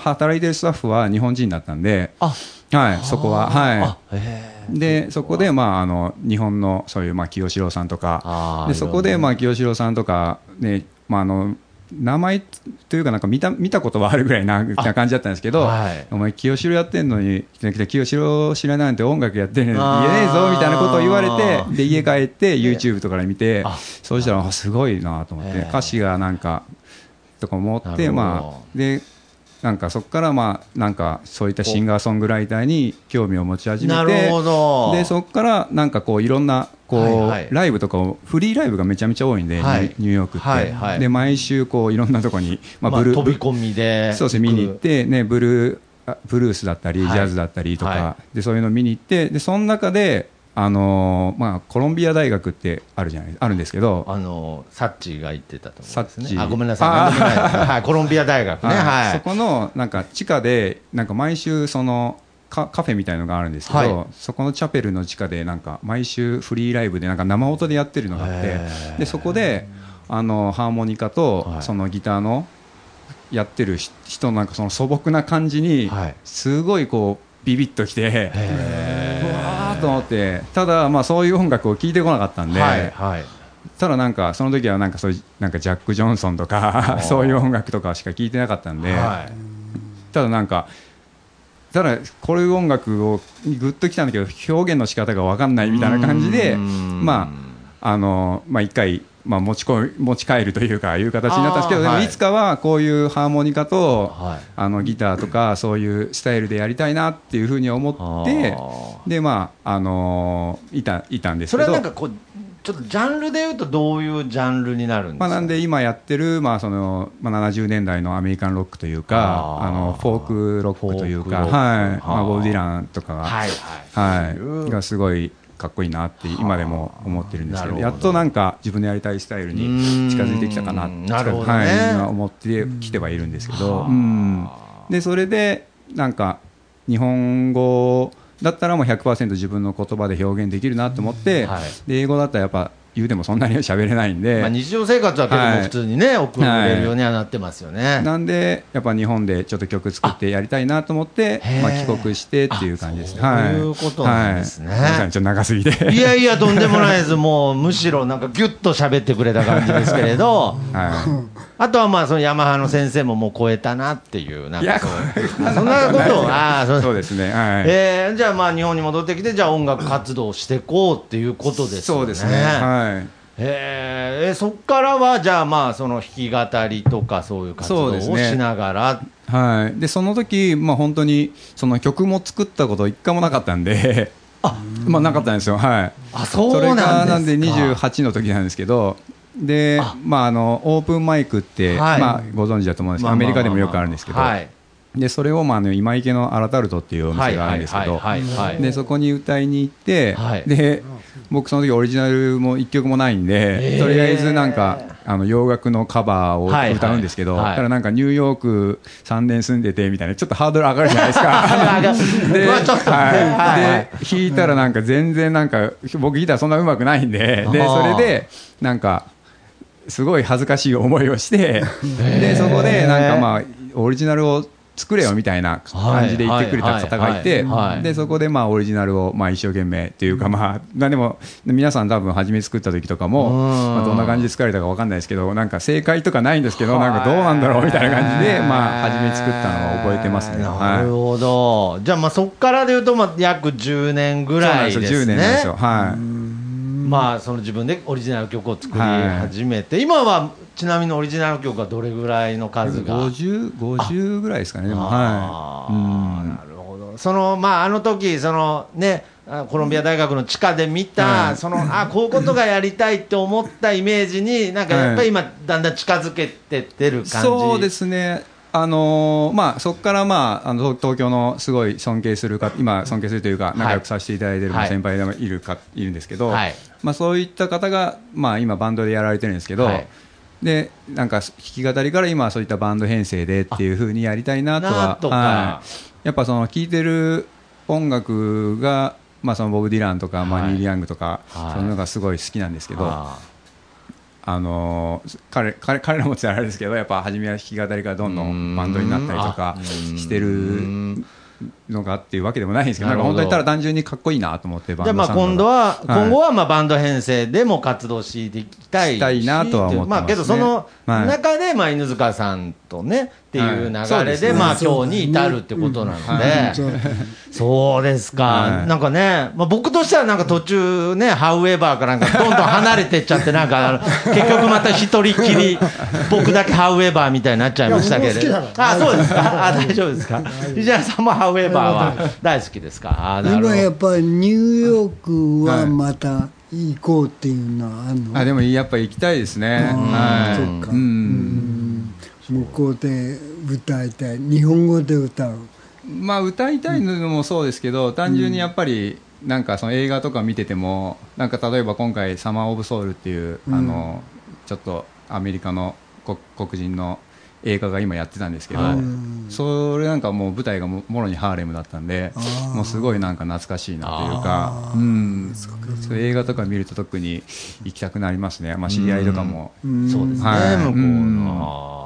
働いてるスタッフは日本人だったんで、あはい、そこは、あはへい、でそこで、まあ、あの日本のそういう、まあ、清志郎さんとかでそこで、まあ、清志郎さんとか、ねまあ、あの名前というかなんか見た見たことはあるぐらいなな感じだったんですけど、はい。お前清志郎やってんのに清志郎知らないなんて音楽やってるのに言えねえぞみたいなことを言われてで家帰って YouTube とかで見てあそうしたらあすごいなと思ってへー歌詞がなんかとか思ってまあでなんかそこからまあなんかそういったシンガーソングライターに興味を持ち始めてなるほど。でそこからなんかこういろんなこう、はいはい。ライブとかをフリーライブがめちゃめちゃ多いんで、はい。ニューヨークって、はいはい。で毎週こういろんなとこに、まあ、まあ、ブル飛び込みでそうですね見に行って、ね、ブルーあブルースだったり、はい。ジャズだったりとか、はでそういうの見に行ってでその中で、あのーまあ、コロンビア大学ってあるじゃないあるんですけど。あのサッチが言ってたと思うんですサッチ。ねあごめんなさい。はいコロンビア大学ね。はいはい。そこのなんか地下でなんか毎週そのカカフェみたいのがあるんですけど、はい。そこのチャペルの地下でなんか毎週フリーライブでなんか生音でやってるのがあってでそこであのハーモニカとはい。そのギターのやってるし人のなんかその素朴な感じにはい。すごいこうビビッときて、と思ってただまあそういう音楽を聴いてこなかったんで、はいはい。ただなんかその時はなんかそういうなんかジャック・ジョンソンとかー。そういう音楽とかしか聴いてなかったんで、はい。ただなんかただこういう音楽をグッときたんだけど表現の仕方が分かんないみたいな感じでまああのまあ一回まあ、持ちこ持ち帰るというかいう形になったんですけどでもいつかはこういうハーモニカと、はい。あのギターとかそういうスタイルでやりたいなっていうふうに思ってあでまああのーいたいたんですそけど。れはなんかこうちょっとジャンルでいうとどういうジャンルになるんですか、まあ、なんで今やってる、まあそのまあ、70年代のアメリカンロックというかあのフォークロックというか、はい。はあまあ、ボブ・ディランとかが、はいはい。はい。がすごいかっこいいなって今でも思ってるんですけどやっとなんか自分のやりたいスタイルに近づいてきたかななるほどね。はい、今思ってきてはいるんですけど、うん。でそれでなんか日本語だったらもう100%自分の言葉で表現できるなと思って、はい。で英語だったらやっぱ言うてもそんなには喋れないんで、まあ、日常生活は結はい構普通にね、送れるようにはなってますよね。なんで、やっぱ日本でちょっと曲作ってやりたいなと思ってまあ、帰国してっていう感じですね。あはいそういうことなんですねはいちょっと長すぎて。いやいや、とんでもないです、もうむしろなんかぎゅっと喋ってくれた感じですけれど、<laughs> はあとはまあそのヤマハの先生ももう超えたなっていう、なんい。いや、かそんなことを、ああそうですね。はい。えーじゃあまあ日本に戻ってきて、じゃあ音楽活動をしていこうっていうことですよね。そうですね。はい。えー。えそっからはじゃあまあその弾き語りとかそういう活動をしながら、はい。で、その時、まあ本当に、その曲も作ったこと一回もなかったんで、<laughs> まあなかったんですよ。はい。あそうそれなんですか。がなんで28の時なんですけど、で、まああの、オープンマイクって、はい。まあご存知だと思うんですけど、アメリカでもよくあるんですけど、はい。で、それをまああの今池のアラタルトっていうお店があるんですけど、はいはいはいはい。でそこに歌いに行って、はい。で僕その時オリジナルも一曲もないんで、えー。とりあえずなんかあの洋楽のカバーをはいはい。歌うんですけど、はい。ただなんかニューヨーク3年住んでてみたいなちょっとハードル上がるじゃないですか。<laughs> <laughs> で,、はい。はい、で弾いたらなんか全然なんか僕ギターそんな上手くないんででそれでなんかすごい恥ずかしい思いをしてでそこでなんかまあオリジナルを作れよみたいな感じで言ってくれた方がいてはいはいはいでそこでまあオリジナルをまあ一生懸命っていうかまあまあでも皆さん多分初め作った時とかもうん。まあどんな感じで作られたかわかんないですけどなんか正解とかないんですけどなんかどうなんだろうみたいな感じでまあ初め作ったのを覚えてますね。なはいるほど、じゃあまあそこからでいうとまあ約10年ぐそうなんらいですですよ10年ですよ。ね。はい。まあその自分でオリジナル曲を作り始めて、今はちなみにオリジナル曲はどれぐらいの数が？50、50ぐらいですかね、でも、はい。なるほど。そのまああの時そのねあコロンビア大学の地下で見た、はい。そのあこういうことがやりたいって思ったイメージになんかやっぱり今だんだん近づけてってる感じ。そうですね。あのーまあ、そこから、まあ、あの東東京のすごい尊敬するか今、尊敬するというか、仲良くさせていただいているはい。先輩でもいるか、い、るんですけど、はい。まあ、そういった方が、まあ、今、バンドでやられてるんですけど、はいでなんか弾き語りから今はそういったバンド編成でっていうふうにやりたいなとなははい、やっぱその聴いてる音楽が、まあ、そのボブ・ディランとか、まあ、はいニール・ヤングとか、はい。そういうのがすごい好きなんですけど、ああのー彼彼 <laughs> 彼らもって言ったらあれですけどやっぱ初めは弾き語りからどんどんバンドになったりとかうん。してるのがっていうわけでもないんですけどなんか本当にただ単純にかっこいいなと思ってバじゃあまあ今度は、はい今後はまあバンド編成でも活動していきたいしたいなとは思ってますね。まあけどそのはい中でまあ犬塚さんとねっていう流れでまあ今日に至るってことなので。そうそうですか、はい。なんかね、まあ、僕としてはなんか途中ね、ハウエバーかなんかどんどん離れてっちゃって、なんか結局また一人きり、僕だけハウエバーみたいになっちゃいましたけれど。あそうですか、あ大丈夫ですか、石原さんもハウエバーは大好きですか、あなるほど。今やっぱりニューヨークはまた行こうっていうのはあるの、あでもやっぱ行きたいですね。はい。そっか。うん。向こうで歌いたい。日本語で歌う？まあ歌いたいのもそうですけど単純にやっぱりなんかその映画とか見ててもなんか例えば今回「サマー・オブ・ソウル」っていう、あのちょっとアメリカの黒黒人の映画が今やってたんですけど、はい。それなんかもう舞台がももろにハーレムだったんでー。もうすごいなんか懐かしいなというかうん。そういう映画とか見ると特に行きたくなりますね、まあ、知り合いとかも、そうですね、は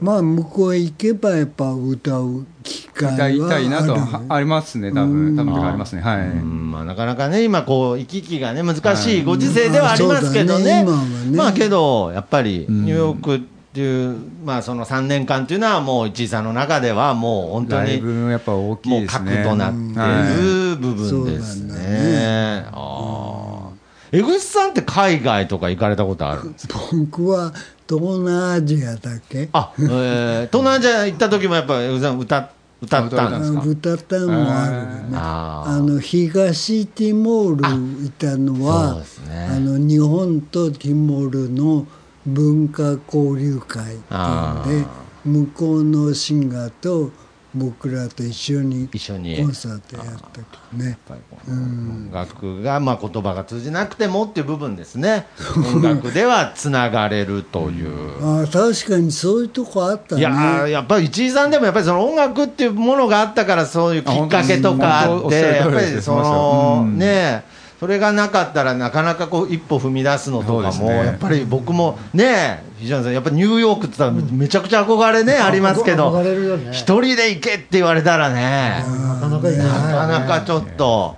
い。まあ向こうへ行けばやっぱ歌う機会歌いはたいなとあるはありますね多分。多分ありますね。はい。うんまあ、なかなかね、今こう、行き来がね、難しいご時世ではありますけどね、うん。そうだねね。まあけど、やっぱりん。ニューヨークっていう、まあその3年間っていうのは、もう市井さんの中では、もう本当に、ぶやっぱ大きもういですね。核となっている部分ですそうなん。だね。あー。江口さんって海外とか行かれたことあるんですか？僕は東南アジアだけ。あ、えー、東南アジア行った時もやっぱ江口さん歌歌ったんですか？歌ったのもあるよね。あー。あの東ティモールいたのはね。あの日本とティモールの文化交流会っていあうんで向こうのシンガーと僕らと一緒に一緒に。コンサートやったけどね。やっぱりこの音楽が、まあ、言葉が通じなくてもっていう部分ですね。音楽ではつながれるという。ああ確かにそういうとこあったね。いやーやっぱり市井さんでもやっぱりその音楽っていうものがあったからそういうきっかけとかあってやっぱりそのうん。ねそれがなかったらなかなかこう一歩踏み出すのとかもね。やっぱり僕もね藤原さんやっぱりニューヨークって言ったらめちゃくちゃ憧れねありますけど憧れるよね。一人で行けって言われたらねなかなかなかなかちょっと。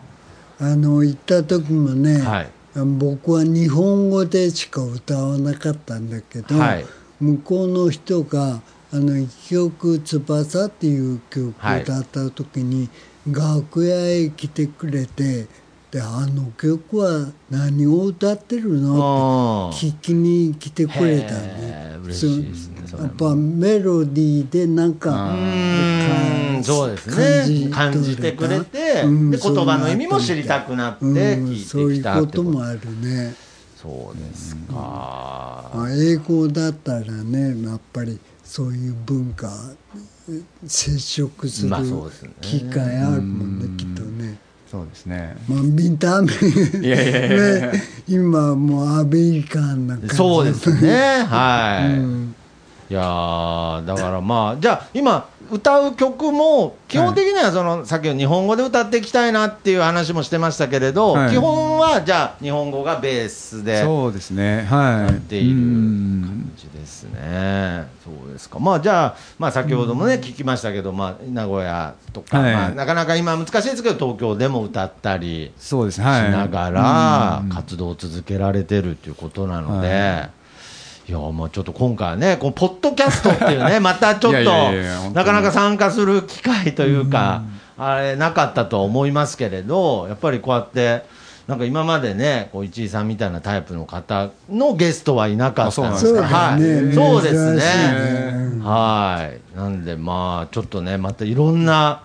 あの行った時もね、はい。僕は日本語でしか歌わなかったんだけど、はい。向こうの人があの一曲「翼」っていう曲を歌った時に、楽屋へ来てくれてであの曲は何を歌ってるのって聞きに来てくれたへねー嬉やっぱメロディーでなんかそうですね。感じてくれて、うんで言葉の意味も知りたくなってうん聞いてそういうこともあるね。そうですか、まあ、英語だったらねやっぱりそういう文化接触する機会あるもんね、きっとね。そうですね。まあ、見た目。いやいやいや。いやね。今もうアメリカンな感じ。そうですね。はい、うん。いやーだからまあじゃあ今歌う曲も基本的にはその、さっきの日本語で歌っていきたいなっていう話もしてましたけれど、はい。基本はじゃあ日本語がベースでそうですね。はい。やっているうん感じですね。そうですか。まあじゃあ、まあ先ほどもね、聞きましたけど、まあ名古屋とか、はい。まあなかなか今難しいですけど、東京でも歌ったりしはい。ながらうん。活動を続けられてるっていうことなので。いやもうちょっと今回はね、このポッドキャストっていうね、<laughs> またちょっとなかなか参加する機会というか、あれなかったとは思いますけれど、やっぱりこうやって、なんか今までね、こう市井さんみたいなタイプの方のゲストはいなかったんですか？はい、そうですね。ね。はい。なんでまあちょっとね、またいろんな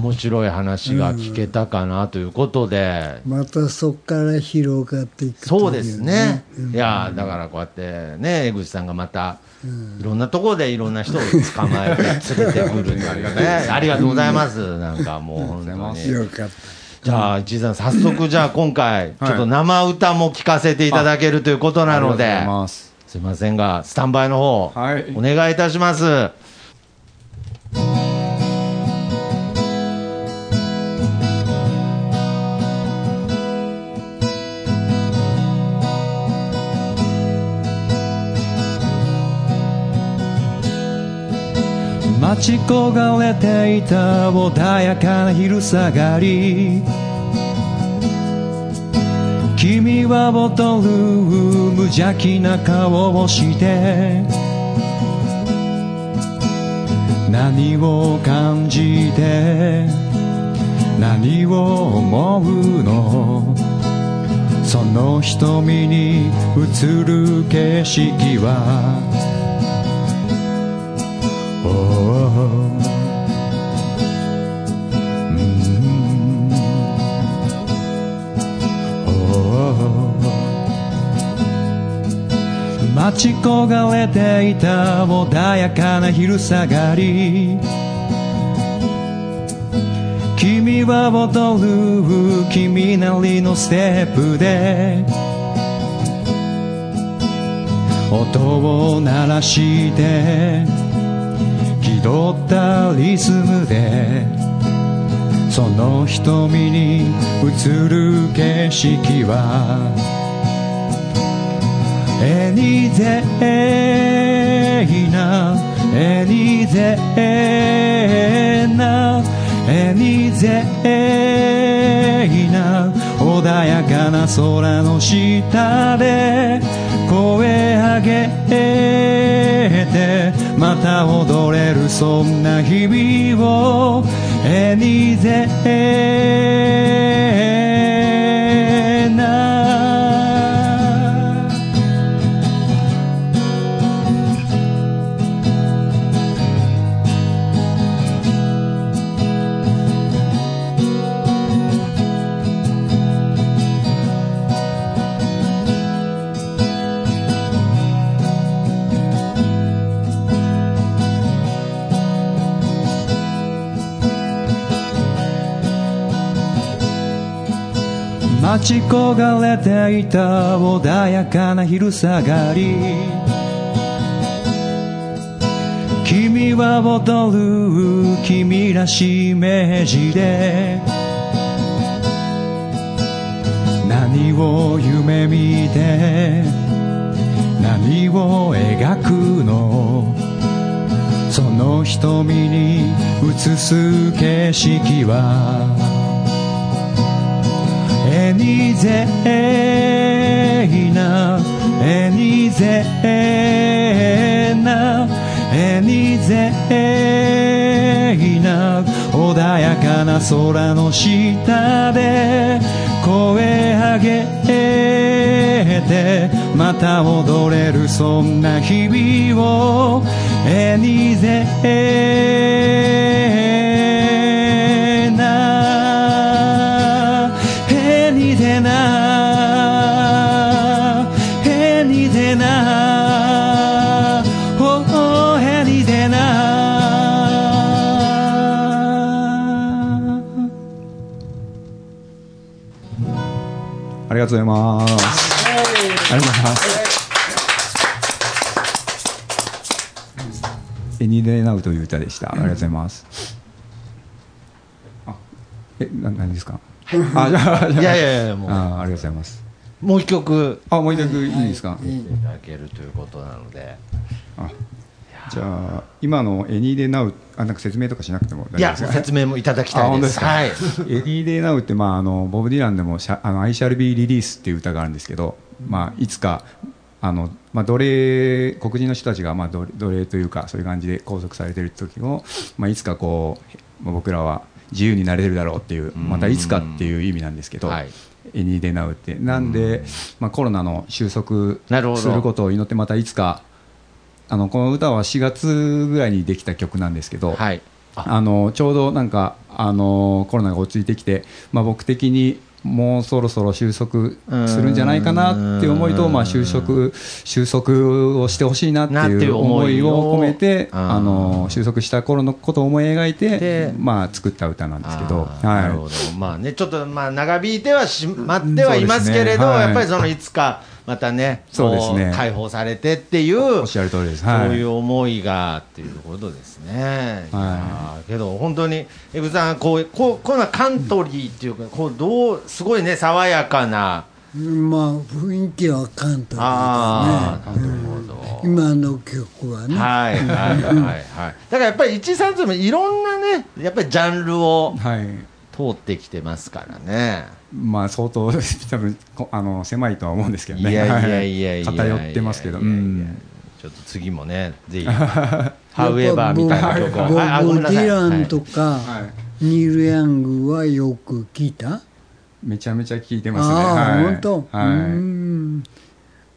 面白い話が聞けたかなということで、またそこから広がっていくといそうですね。うんいやだからこうやってね、江口さんがまた、いろんなところでいろんな人を捕まえて連れてくるというね。<laughs> ありがとうございます。なんかもう本当に。よかったじゃあ、市井さん、早速じゃあ今回、ちょっと生歌も聞かせていただけるということなので、ありがとうございますすいませんが、スタンバイの方、はいお願いいたします。待ち焦がれていた穏やかな昼下がり。君はボトル無邪気な顔をして。何を感じて。何を思うの。その瞳に映る景色は。待ち焦がれていた穏やかな昼下がり君は踊る君なりのステップで音を鳴らして気取ったリズムでその瞳に映る景色はエニゼなエニゼなエニゼな穏やかな空の下で声上げてまた踊れるそんな日々をエニゼ待ち焦がれていた穏やかな昼下がり。君は踊る君らしいイメージで。何を夢見て何を描くの。その瞳に映す景色はエニゼナエニゼナエニゼナ穏やかな空の下で声上げてまた踊れるそんな日々をエニゼナエニゼナエニゼナおおエニゼナありがとうございます。ありがとうございます。Any Day Now という歌でした。ありがとうございます。あ、え、な、何ですか？あ、じゃあ、いやいやいやもう。あ、ありがとうございます。もう一曲。あ、もう一曲いいですか？い。ただけるということなのであ、じゃあ、今の Any Day Now、あ、なんか説明とかしなくてもいや大丈夫ですか。説明もいただきたいであ本当ですはいエデ y Da y Now って、まあ、あのボブ・ディランでも「シャあの I shall be released」っていう歌があるんですけど、まあ、いつかあの、まあ、奴隷黒人の人たちが、まあ、奴奴隷というかそういう感じで拘束されてる時を、まあ、いつかこう、まあ、僕らは自由になれるだろうっていうまたいつかっていう意味なんですけど、はい。エニー・デナウって。なんで、まあ、コロナの収束することを祈ってまたいつかあのこの歌は4月ぐらいにできた曲なんですけど、はい。あのちょうどなんかあのコロナが落ち着いてきて、まあ、僕的にもうそろそろ収束するんじゃないかなっていう思いと、まあ、収束収束をしてほしいなっていいうう思いをを込めてあの収束した頃のことを思い描いでて、まあ、作った歌なんですけど、あーなるほはど、まあね、ちょっとまあ長引いてはしまってはいますけれど、ねはいやっぱりそのいつかまたね、そうですねこ解放されてっていう、い、おっしゃる通りです。はいそういう思いがっていうことですね。いやーけど本当にエグさんこうこうこういうのはカントリーっていうかこうどうすごいね爽やかなまあ雰囲気は簡単ああですね、なるほど。今の曲はね、はいはいはいはい。だからやっぱり一三つもいろんなねやっぱりジャンルをはい通ってきてますからね。まあ、相当多分こあの狭いとは思うんですけどね。いやいやいやいや偏ってますけど、いやいやいやうん。ちょっと次もねぜひ「ハウエバー」みたいな曲を。ボブはいあごめんなさい。ディランとはか、はい。ニール・ヤングはよく聞いた。めちゃめちゃ聞いてますね。ああ、はい、本当、はい。うん。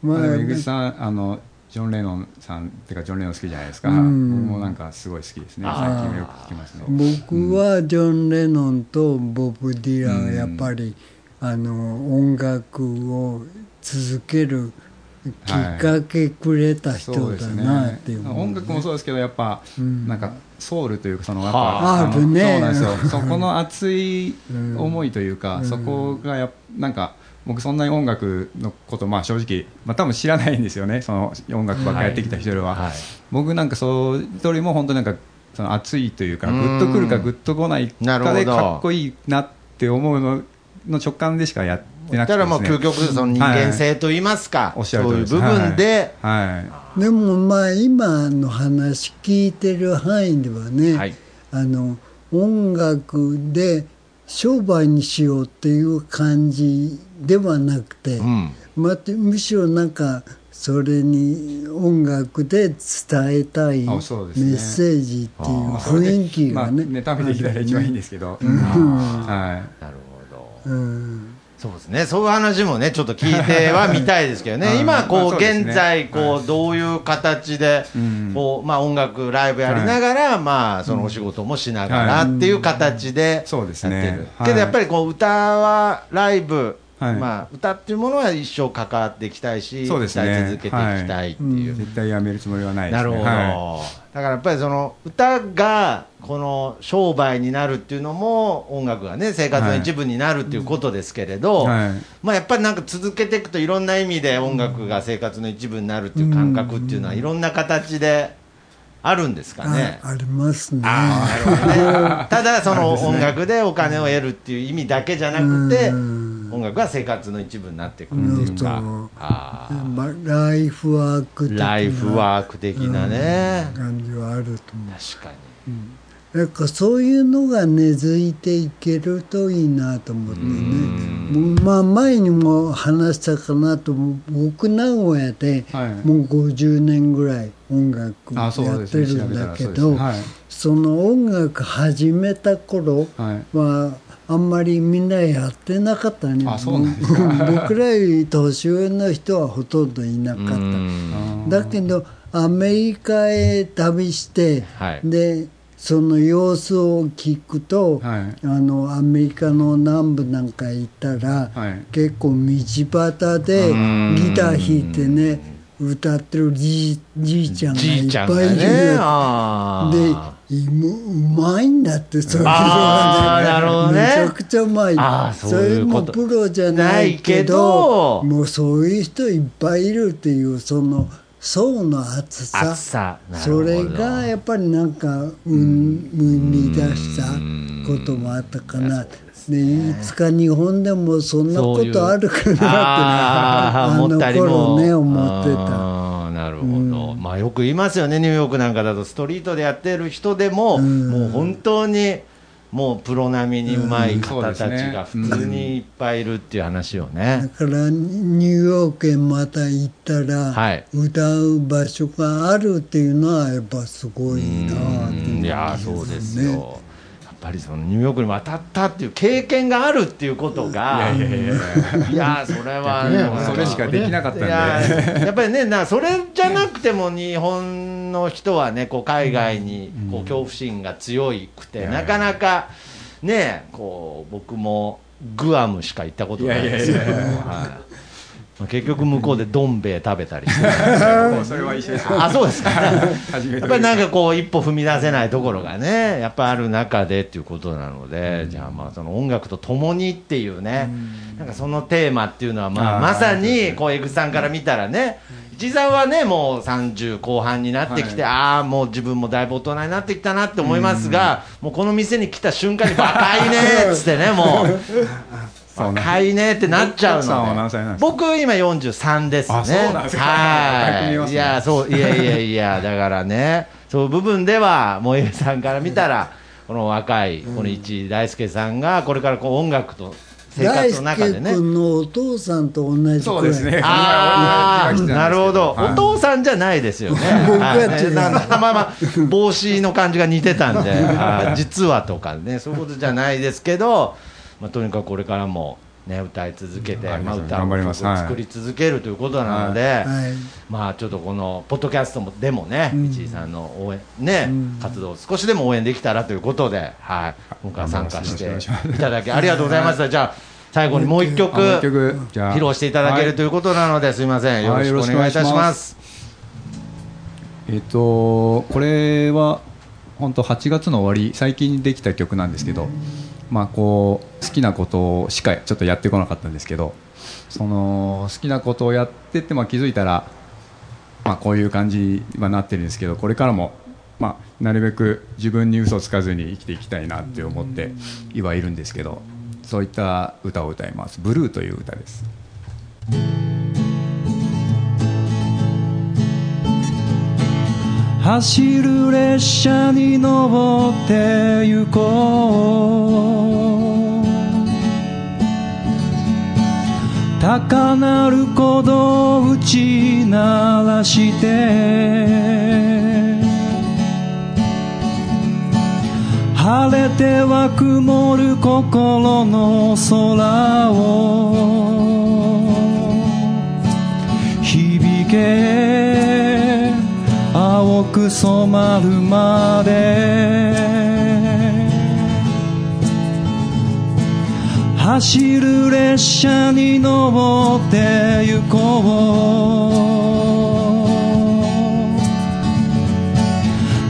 まあ江口さん、あの、ジョン・レノンさんっていうか、ジョン・レノン好きじゃないですか。うん。僕もなんかすごい好きですね。あ最近もよく聞きますね。僕はジョン・レノンとボブ・ディランはやっぱり、あの音楽を続けるきっかけくれた人だなっね。てい。う、音楽もそうですけどやっぱ、ん。なんかソウルというかそのやっはぱのああるね。そうなんですよ。そこの熱い <laughs> うん。思いというか、うん。そこがやっなんか僕そんなに音楽のことまあ正直まあ多分知らないんですよね。その音楽ばっかりやってきた人よりは、はい。僕なんかそういうよりも本当なんかその熱いというかうん。グッとくるかグッとこないなるほど。かでかっこいいなって思うのの直感でしかやってなくてだからもう究極その人間性と言いますか、おっしゃるそういう通りです部分で、はい、はい。でもまあ今の話聞いてる範囲ではね、はい。あの音楽で商売にしようっていう感じではなくて、うん。またむしろなんかそれに音楽で伝えたいメッセージっていう雰囲気がね。まあ、ネタ見できたら一番いいんですけど、うん。はなるほど。うん。そうですね。そういう話もねちょっと聞いてはみたいですけどね。うん。今こう、現在こう、はい。どういう形で、うん。こうまあ、音楽ライブやりながら、まあそのお仕事もしながらっていう形でそうですね。やってる。はい。けどやっぱりこう歌はライブはい。まあ、歌っていうものは一生関わっていきたいし、そうですね。歌い続けていきたいっていう。絶対やめるつもりはないですね。なるほど、はだからやっぱりその歌がこの商売になるっていうのも音楽がね生活の一部になるっていうことですけれど、はい。まあやっぱりなんか続けていくといろんな意味で音楽が生活の一部になるっていう感覚っていうのはいろんな形であるんですかね。あありますね。あーなるほどね。ただその音楽でお金を得るっていう意味だけじゃなくて音楽が生活の一部になってくるっていうか。うん。あーまあ、ライフワーク的なライフワーク的なね。感じはあると思う。確かに。なんかそういうのが根付いていけるといいなと思ってね。まあ前にも話したかなと思う僕名古屋ではい。もう50年ぐらい音楽やってるんだけどらそうですその音楽始めた頃はい。はあんまりみんなやってなかったね。僕らより年上の人はほとんどいなかった。はいだけどアメリカへ旅して、はい。でその様子を聞くと、はい。あのアメリカの南部なんか行ったら、はい。結構道端でギター弾いてね歌ってるじいじいちゃんがいっぱいいるがね。でうまいんだってそういうのあーなるほどね。めちゃくちゃうまい。そういうこと。れもプロじゃないけどもうそういう人いっぱいいるっていうその層の厚さ。そど。れがやっぱりなんか生み出したこともあったかな。でいつか日本でもそんなことあるかなってねあの頃ね思ってた。るほど、まあよく言いますよね。ニューヨークなんかだとストリートでやってる人でも、もう本当にもうプロ並みにうまい方たちが普通にいっぱいいるっていう話をだね、からニューヨークへまた行ったら、はい。歌う場所があるっていうのはやっぱすごいなっていううん。いやーそうですよ、ぱりそのニューヨークに渡ったっていう経験があるっていうことがいやいやいや。いやーそれはそれしかできなかったんで。いやっぱりねなそれじゃなくても日本の人はねこう海外にこう恐怖心が強くて、なかなかねこう僕もグアムしか行ったことないですけどい結局向こうでどん兵衛食べたりして <laughs> それは一緒です。あそうですか。<laughs> 初めてやっぱりなんかこう一歩踏み出せないところがねやっぱある中でっていうことなので、じゃあまあその音楽とともにっていうね、なんかそのテーマっていうのはまあまさにこうエグさんから見たらね一さんはねもう30後半になってきて、ああもう自分もだいぶ大人になってきたなって思いますが、もうこの店に来た瞬間に若いねっつってねもう。<laughs> 若いねってなっちゃう奥さんはの何歳なんですか？僕今43ですね。あそうなんですか。若く見えますね。はいいやそういやいやいやだからね。そういう部分では萌えさんから見たらこの若いこの一大輔さんがこれからこう音楽と生大活の中で輔ね君のお父さんと同じくらい。そうですねああなるほど、はい。お父さんじゃないですよね。僕は違うまあまあ帽子の感じが似てたんで、実はとかね。そういうことじゃないですけど、まあとにかくこれからもね歌い続けて、うんまあ歌を作り続けるということなので、はい。まあちょっとこのポッドキャストもでもね、道井さんの応援ね、活動を少しでも応援できたらということで、はい。今回参加していただきありがとうございました。じゃあ最後にもう一曲。あもう一曲。じゃあ。披露していただけるということなので、すみません、よろしくお願いいたします。えっとこれは本当8月の終わり最近できた曲なんですけど、まあこう好きなことしかちょっとやってこなかったんですけどその好きなことをやってって、まあ、気づいたら、まあ、こういう感じにはなってるんですけどこれからも、まあ、なるべく自分に嘘つかずに生きていきたいなって思ってはいるんですけどそういった歌を歌います「ブルー」という歌です。走る列車に乗って行こう。高鳴る鼓動を打ち鳴らして。晴れては曇る心の空を。染まるまで。走る列車に乗って行こう。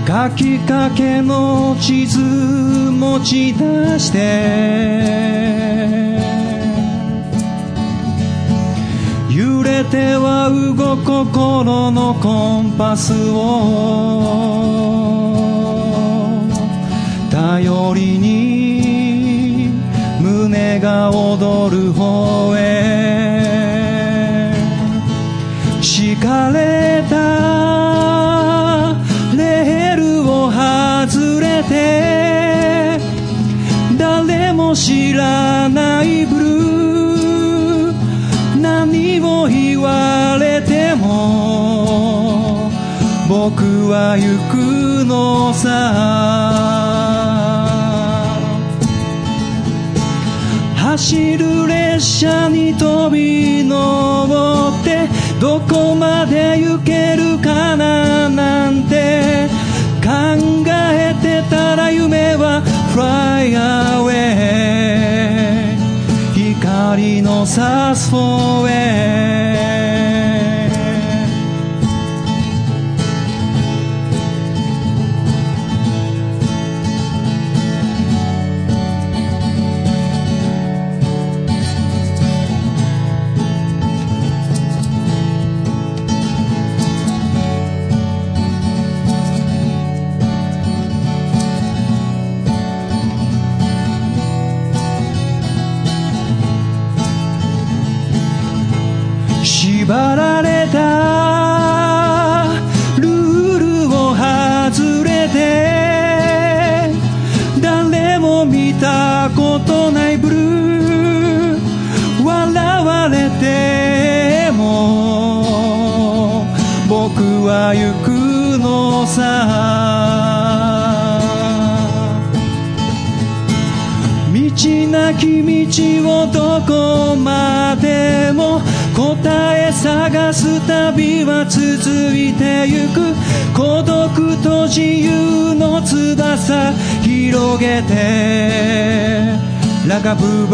書きかけの地図持ち出して。ては動く心のコンパスを。頼りに胸が躍る方へ。敷かれたレールを外れて誰も知らない僕は行くのさ。走る列車に飛び乗ってどこまで行けるかななんて考えてたら夢は Fly away 光の差すフォーへ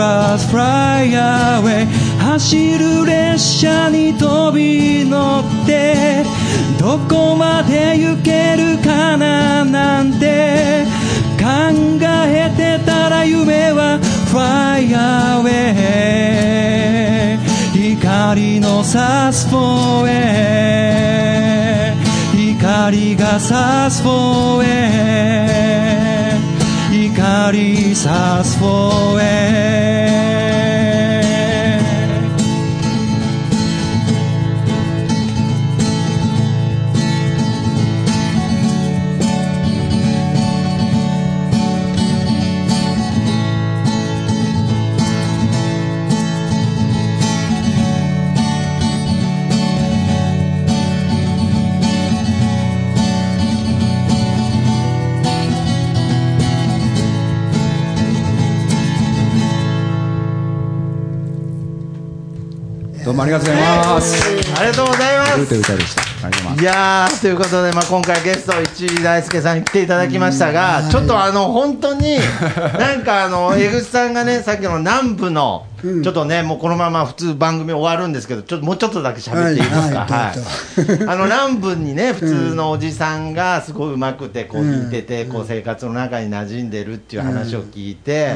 は fly away 走る列車に飛び乗ってどこまで行けるかななんて考えてたら夢は Fly away 光の差すフォーへ光が差すフォーへ光差すフォーへりがとうございます。ありがとうございますルーテ歌でした。いやーということで、まあ、今回ゲスト市井大輔さんに来ていただきましたが、ちょっとあの本当に <laughs> なんかあの江口さんがねさっきの南部の、ちょっとねもうこのまま普通番組終わるんですけどちょっともうちょっとだけ喋っていいですか？はい。あの南部にね普通のおじさんがすごいうまくてこう弾いてて、こう生活の中に馴染んでるっていう話を聞いて、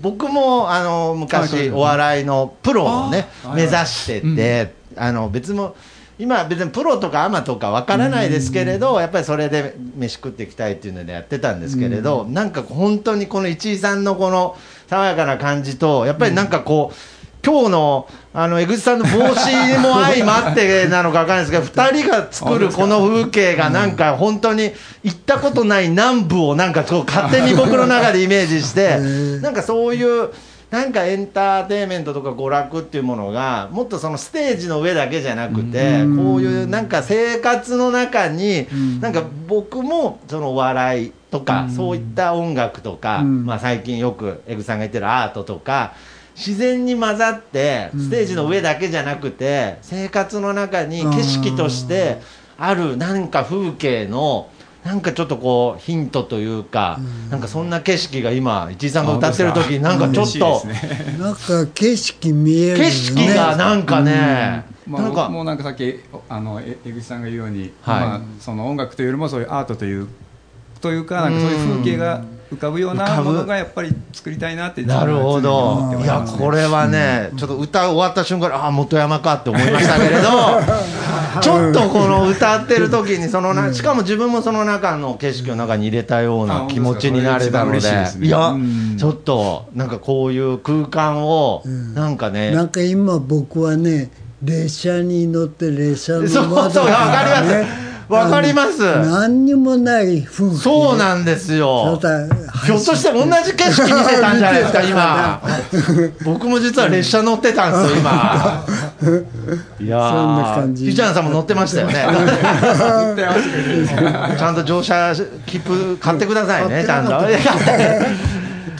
僕もあの昔お笑いのプロをね目指してて、あの別も今別にプロとかアマとかわからないですけれど、やっぱりそれで飯食っていきたいっていうのでやってたんですけれど、なんか本当にこの市井さんのこの爽やかな感じとやっぱりなんかこう、今日のあの江口さんの帽子も相まってなのか分からないですけど、<laughs> 2人が作るこの風景がなんか本当に行ったことない南部をなんかこう勝手に僕の中でイメージして、なんかそういう。なんかエンターテインメントとか娯楽っていうものがもっとそのステージの上だけじゃなくてこういうなんか生活の中になんか僕もそのお笑いとかそういった音楽とかまあ最近よくエグさんが言ってるアートとか自然に混ざってステージの上だけじゃなくて生活の中に景色としてあるなんか風景のなんかちょっとこうヒントというか、なんかそんな景色が今市井さんが歌ってる時になんかちょっと、なんか景色見えるよね。景色がなんかね、まあ、なんか僕もなんかさっきあのえ江口さんが言うように、はい。まあ、その音楽というよりもそういうアートというというかなんかそういう風景が浮かぶようなものがやっぱり作りたいなってなるほど、いや、これはね、ちょっと歌終わった瞬間に、ああ、元山かって思いましたけれど、<laughs> ちょっとこの歌ってる時に、そのな、しかも自分もその中の景色の中に入れたような気持ちになれたので、ねいやうん、ちょっと、なんかこういう空間を、なんかね、なんか今僕はね列車に乗って列車のそう窓そう、わかります。ねわかります。何にもない風景そうなんですよ。ひょっとして同じ景色見てたんじゃないですか、今。<laughs> 僕も実は列車乗ってたんですよ、今。<laughs> いやーそんな感じひちゃんさんも乗ってましたよね。ちゃんと乗車切符買ってくださいね、ちゃんと。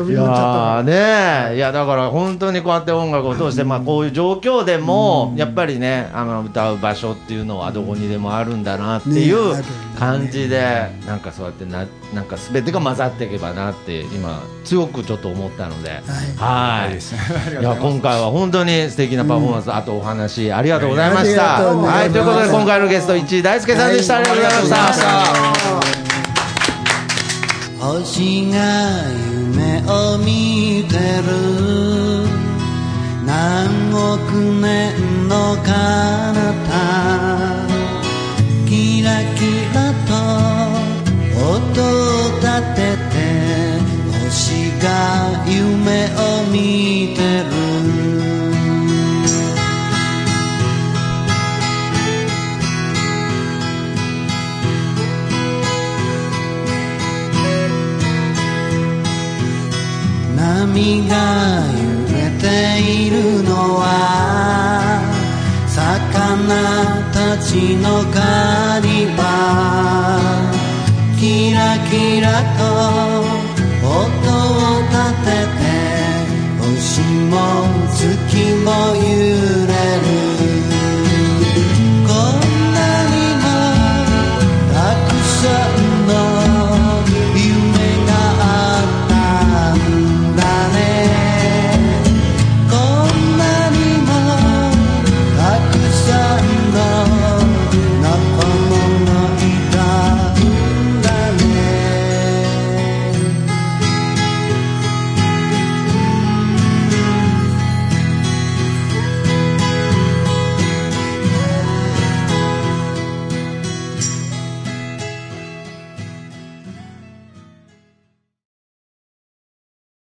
いやーねいやだから本当にこうやって音楽を通して、まあ、こういう状況でも、やっぱりねあの歌う場所っていうのはどこにでもあるんだなっていう感じで、なんかそうやってななんか全てが混ざっていけばなって今強くちょっと思ったので、はい。い。や今回は本当に素敵なパフォーマンス、あとお話ありがとうございました。はい。ということで今回のゲスト市井大輔さんでした、ありがとうございました。星がを見てる。何億年の彼方。キラキラと音を立てて星が夢を見てる。波が揺れているのは魚たちの狩り場。キラキラと音を立てて星も月も揺れ